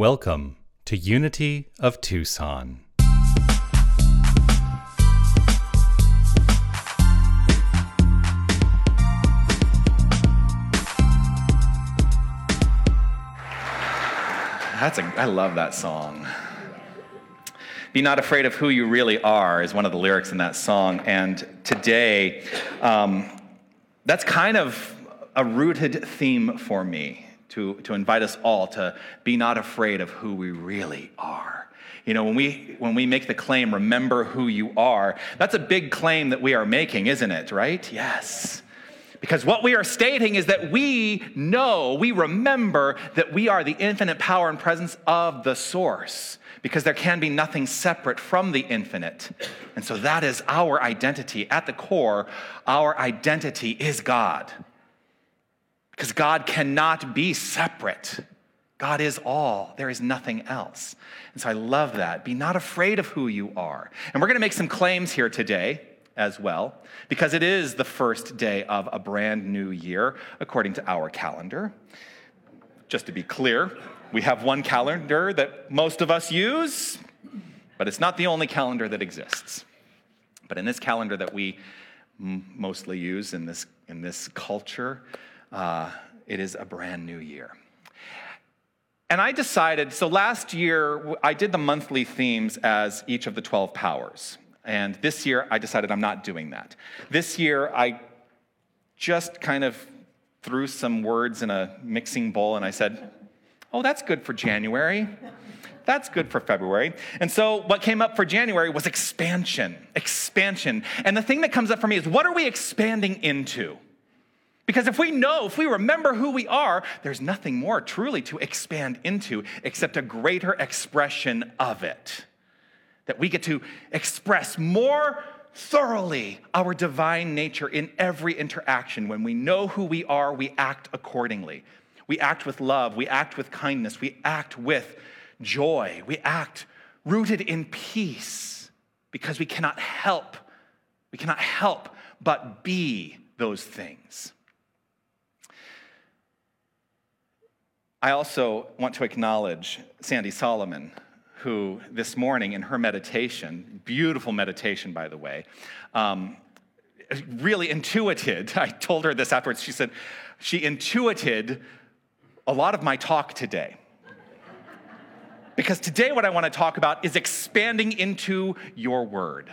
Welcome to Unity of Tucson. That's a, I love that song. Be not afraid of who you really are is one of the lyrics in that song. And today, um, that's kind of a rooted theme for me to, to invite us all to be not afraid of who we really are. You know, when we, when we make the claim, remember who you are, that's a big claim that we are making, isn't it, right? Yes. Because what we are stating is that we know, we remember that we are the infinite power and presence of the source, because there can be nothing separate from the infinite. And so that is our identity. At the core, our identity is God. Because God cannot be separate. God is all. There is nothing else. And so I love that. Be not afraid of who you are. And we're going to make some claims here today as well, because it is the first day of a brand new year according to our calendar. Just to be clear, we have one calendar that most of us use, but it's not the only calendar that exists. But in this calendar that we mostly use in this, in this culture, uh, it is a brand new year. And I decided, so last year I did the monthly themes as each of the 12 powers. And this year I decided I'm not doing that. This year I just kind of threw some words in a mixing bowl and I said, oh, that's good for January. That's good for February. And so what came up for January was expansion. Expansion. And the thing that comes up for me is what are we expanding into? Because if we know, if we remember who we are, there's nothing more truly to expand into except a greater expression of it. That we get to express more thoroughly our divine nature in every interaction. When we know who we are, we act accordingly. We act with love, we act with kindness, we act with joy, we act rooted in peace because we cannot help, we cannot help but be those things. I also want to acknowledge Sandy Solomon, who this morning in her meditation, beautiful meditation, by the way, um, really intuited. I told her this afterwards. She said, she intuited a lot of my talk today. Because today, what I want to talk about is expanding into your word.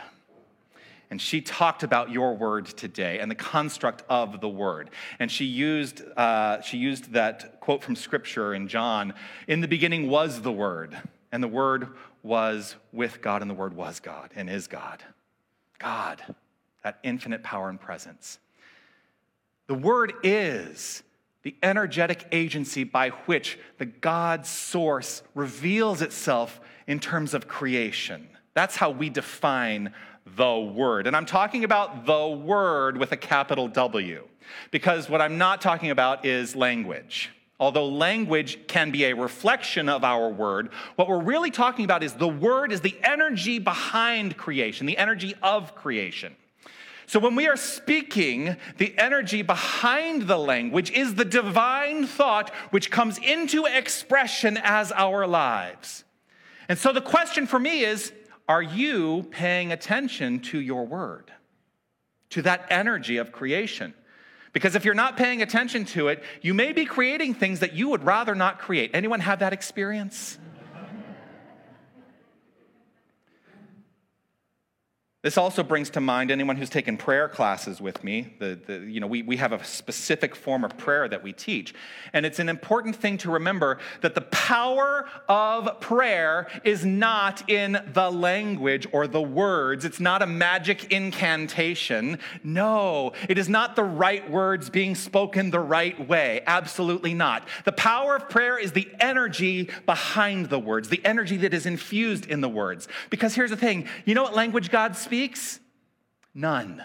And she talked about your word today and the construct of the word. And she used, uh, she used that quote from scripture in John In the beginning was the word, and the word was with God, and the word was God and is God. God, that infinite power and presence. The word is the energetic agency by which the God source reveals itself in terms of creation. That's how we define the Word. And I'm talking about the Word with a capital W, because what I'm not talking about is language. Although language can be a reflection of our word, what we're really talking about is the word is the energy behind creation, the energy of creation. So when we are speaking, the energy behind the language is the divine thought which comes into expression as our lives. And so the question for me is are you paying attention to your word, to that energy of creation? Because if you're not paying attention to it, you may be creating things that you would rather not create. Anyone have that experience? This also brings to mind anyone who's taken prayer classes with me. The, the, you know, we, we have a specific form of prayer that we teach. And it's an important thing to remember that the power of prayer is not in the language or the words. It's not a magic incantation. No, it is not the right words being spoken the right way. Absolutely not. The power of prayer is the energy behind the words, the energy that is infused in the words. Because here's the thing you know what language God speaks? Speaks? None.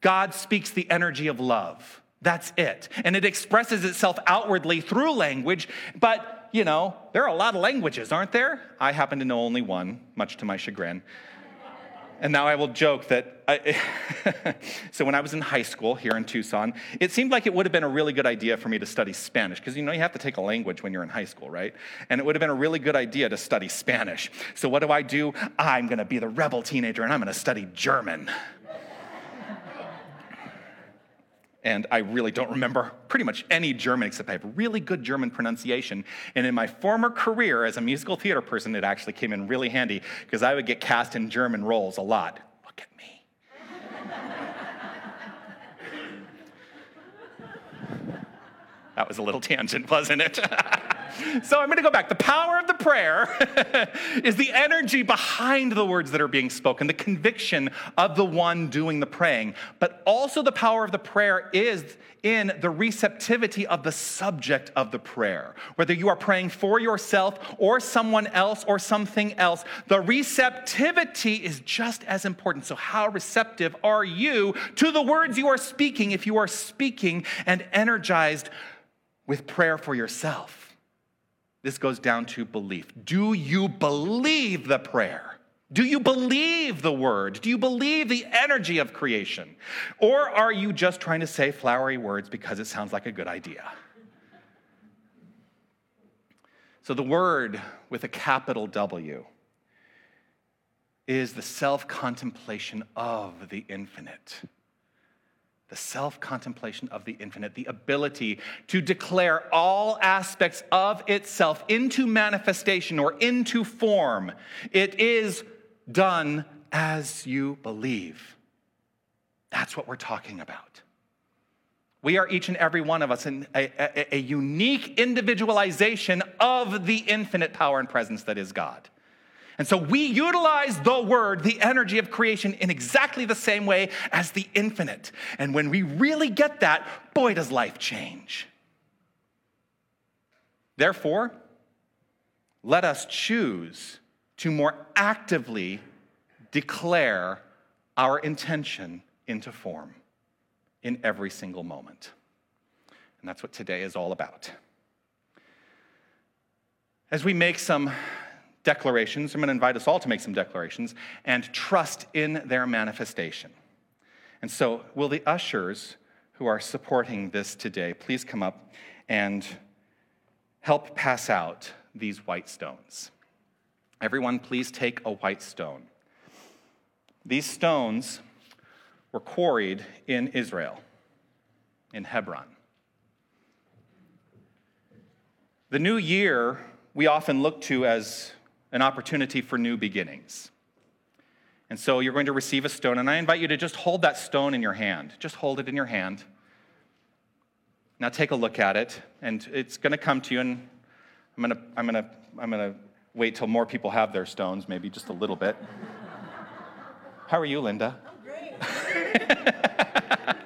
God speaks the energy of love. That's it. And it expresses itself outwardly through language, but you know, there are a lot of languages, aren't there? I happen to know only one, much to my chagrin. And now I will joke that I, so when I was in high school here in Tucson, it seemed like it would have been a really good idea for me to study Spanish because you know you have to take a language when you're in high school, right? And it would have been a really good idea to study Spanish. So what do I do? I'm going to be the rebel teenager and I'm going to study German and I really don't remember pretty much any German except I have really good German pronunciation. And in my former career as a musical theater person, it actually came in really handy because I would get cast in German roles a lot. Look at me. that was a little tangent, wasn't it? so I'm going to go back. The power of the prayer is the energy behind the words that are being spoken, the conviction of the one doing the praying. But also, the power of the prayer is in the receptivity of the subject of the prayer. Whether you are praying for yourself or someone else or something else, the receptivity is just as important. So, how receptive are you to the words you are speaking if you are speaking and energized with prayer for yourself? This goes down to belief. Do you believe the prayer? Do you believe the word? Do you believe the energy of creation? Or are you just trying to say flowery words because it sounds like a good idea? So, the word with a capital W is the self contemplation of the infinite the self contemplation of the infinite, the ability to declare all aspects of itself into manifestation or into form. It is done as you believe. That's what we're talking about. We are each and every one of us in a, a, a unique individualization of the infinite power and presence that is God. And so we utilize the word, the energy of creation, in exactly the same way as the infinite. And when we really get that, boy, does life change. Therefore, let us choose to more actively declare our intention into form in every single moment. And that's what today is all about. As we make some declarations. I'm going to invite us all to make some declarations and trust in their manifestation. And so, will the ushers who are supporting this today please come up and help pass out these white stones? Everyone, please take a white stone. These stones were quarried in Israel, in Hebron. The new year we often look to as an opportunity for new beginnings. And so you're going to receive a stone, and I invite you to just hold that stone in your hand. Just hold it in your hand. Now take a look at it, and it's going to come to you, and I'm going to, I'm going to, I'm going to wait till more people have their stones, maybe just a little bit. How are you, Linda? I'm great.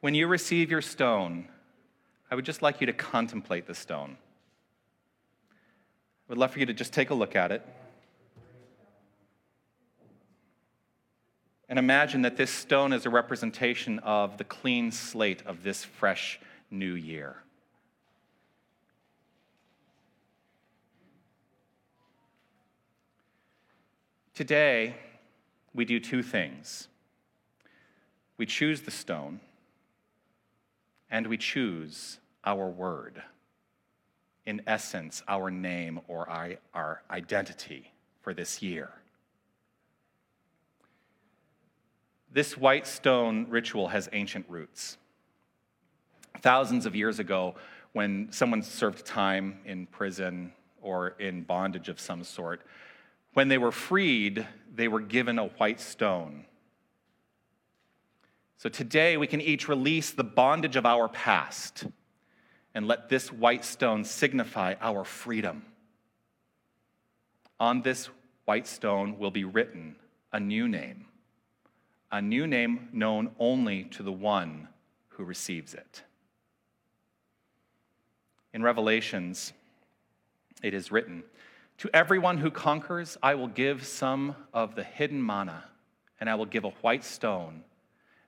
when you receive your stone, I would just like you to contemplate the stone. I would love for you to just take a look at it. And imagine that this stone is a representation of the clean slate of this fresh new year. Today, we do two things we choose the stone, and we choose our word in essence, our name or our identity for this year. This white stone ritual has ancient roots. Thousands of years ago, when someone served time in prison or in bondage of some sort, when they were freed, they were given a white stone. So today we can each release the bondage of our past and let this white stone signify our freedom. On this white stone will be written a new name, a new name known only to the one who receives it. In Revelations, it is written, To everyone who conquers, I will give some of the hidden manna, and I will give a white stone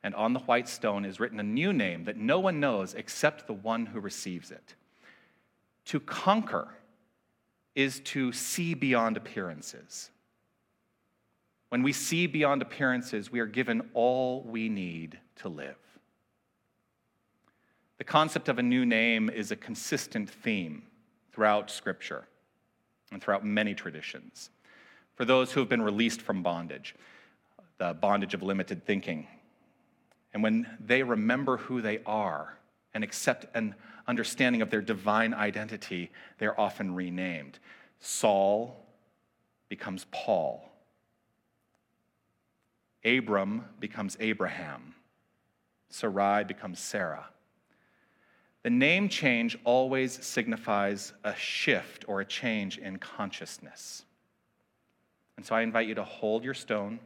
and on the white stone is written a new name that no one knows except the one who receives it. To conquer is to see beyond appearances. When we see beyond appearances, we are given all we need to live. The concept of a new name is a consistent theme throughout Scripture and throughout many traditions. For those who have been released from bondage, the bondage of limited thinking, and when they remember who they are and accept an understanding of their divine identity, they're often renamed. Saul becomes Paul. Abram becomes Abraham. Sarai becomes Sarah. The name change always signifies a shift or a change in consciousness. And so I invite you to hold your stone,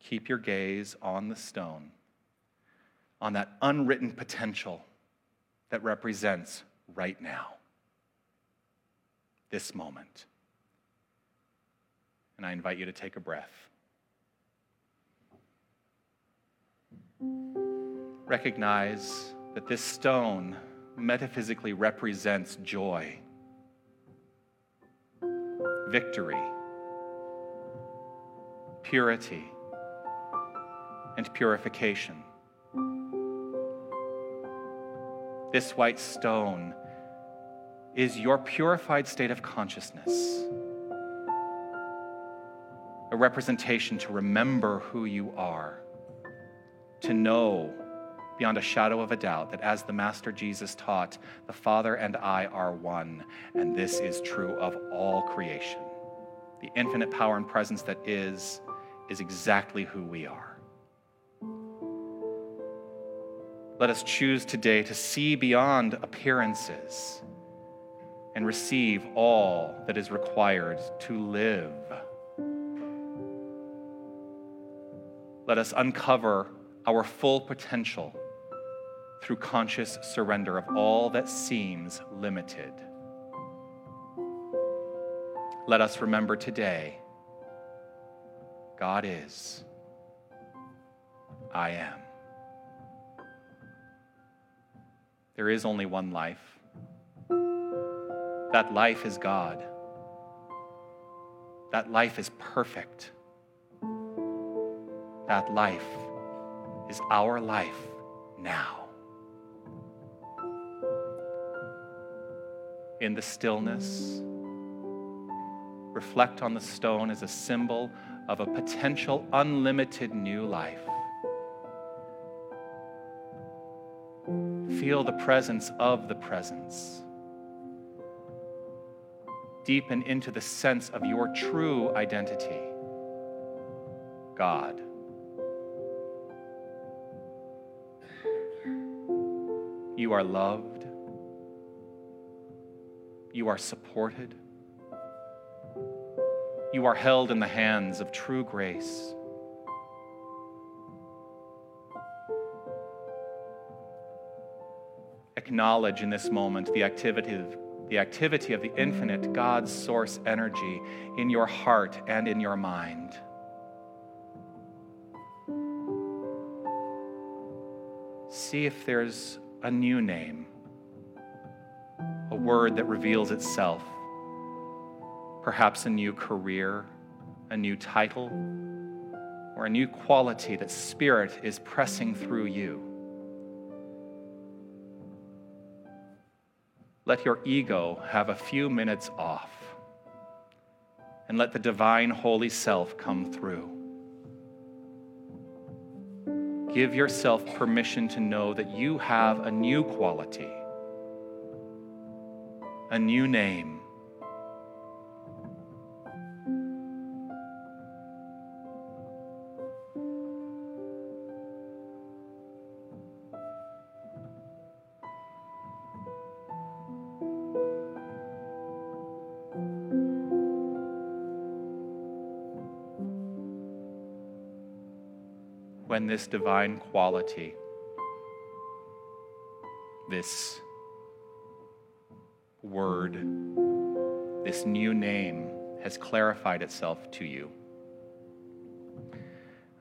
keep your gaze on the stone, on that unwritten potential that represents right now, this moment. And I invite you to take a breath. Recognize that this stone metaphysically represents joy, victory, purity, and purification. This white stone is your purified state of consciousness, a representation to remember who you are, to know beyond a shadow of a doubt that as the Master Jesus taught, the Father and I are one, and this is true of all creation. The infinite power and presence that is, is exactly who we are. Let us choose today to see beyond appearances and receive all that is required to live. Let us uncover our full potential through conscious surrender of all that seems limited. Let us remember today God is, I am. There is only one life. That life is God. That life is perfect. That life is our life now. In the stillness, reflect on the stone as a symbol of a potential unlimited new life. Feel the presence of the presence. Deepen into the sense of your true identity God. You are loved. You are supported. You are held in the hands of true grace. Acknowledge in this moment the activity of the activity of the infinite God's source energy in your heart and in your mind. See if there's a new name, a word that reveals itself, perhaps a new career, a new title, or a new quality that Spirit is pressing through you. Let your ego have a few minutes off and let the divine holy self come through. Give yourself permission to know that you have a new quality, a new name when this divine quality, this word, this new name has clarified itself to you.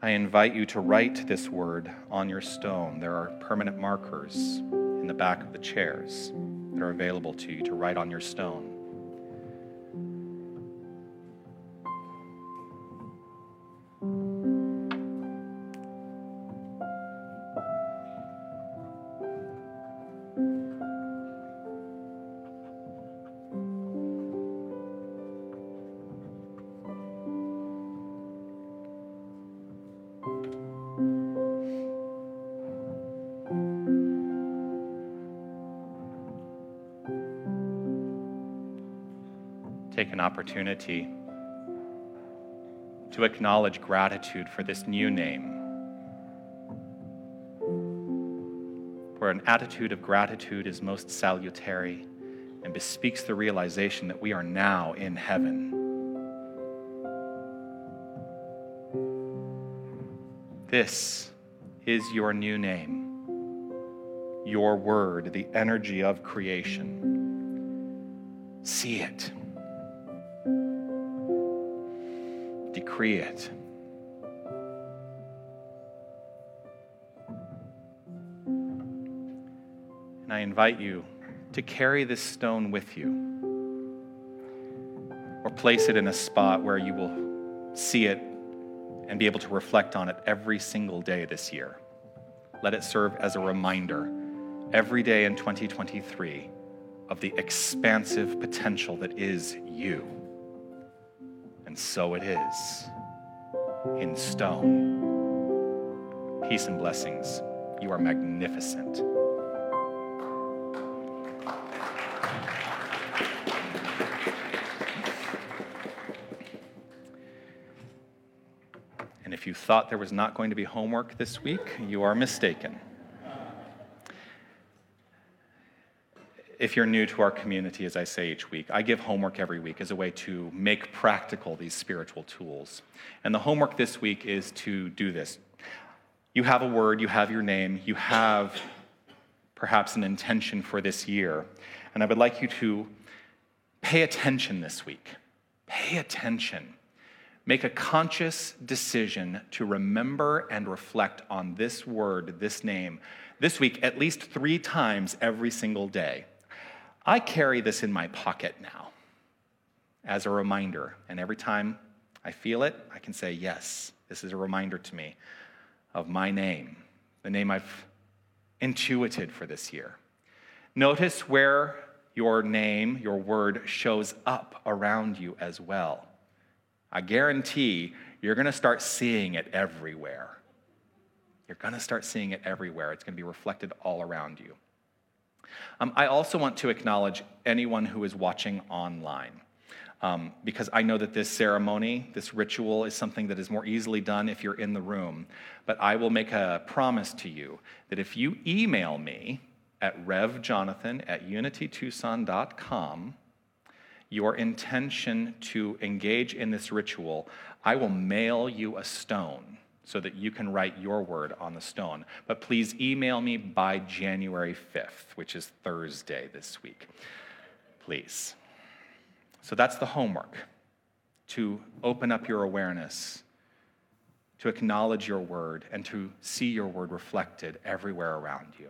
I invite you to write this word on your stone. There are permanent markers in the back of the chairs that are available to you to write on your stone. Take an opportunity to acknowledge gratitude for this new name. Where an attitude of gratitude is most salutary and bespeaks the realization that we are now in heaven. This is your new name, your word, the energy of creation. See it, it. And I invite you to carry this stone with you or place it in a spot where you will see it and be able to reflect on it every single day this year. Let it serve as a reminder every day in 2023 of the expansive potential that is you. And so it is in stone. Peace and blessings. You are magnificent. And if you thought there was not going to be homework this week, you are mistaken. If you're new to our community, as I say each week, I give homework every week as a way to make practical these spiritual tools. And the homework this week is to do this. You have a word, you have your name, you have perhaps an intention for this year. And I would like you to pay attention this week. Pay attention. Make a conscious decision to remember and reflect on this word, this name, this week at least three times every single day. I carry this in my pocket now as a reminder. And every time I feel it, I can say, Yes, this is a reminder to me of my name, the name I've intuited for this year. Notice where your name, your word, shows up around you as well. I guarantee you're going to start seeing it everywhere. You're going to start seeing it everywhere. It's going to be reflected all around you. Um, I also want to acknowledge anyone who is watching online. Um, because I know that this ceremony, this ritual, is something that is more easily done if you're in the room. But I will make a promise to you that if you email me at revjonathan at unitytucson.com, your intention to engage in this ritual, I will mail you a stone so that you can write your word on the stone. But please email me by January 5th, which is Thursday this week. Please. So that's the homework to open up your awareness, to acknowledge your word, and to see your word reflected everywhere around you.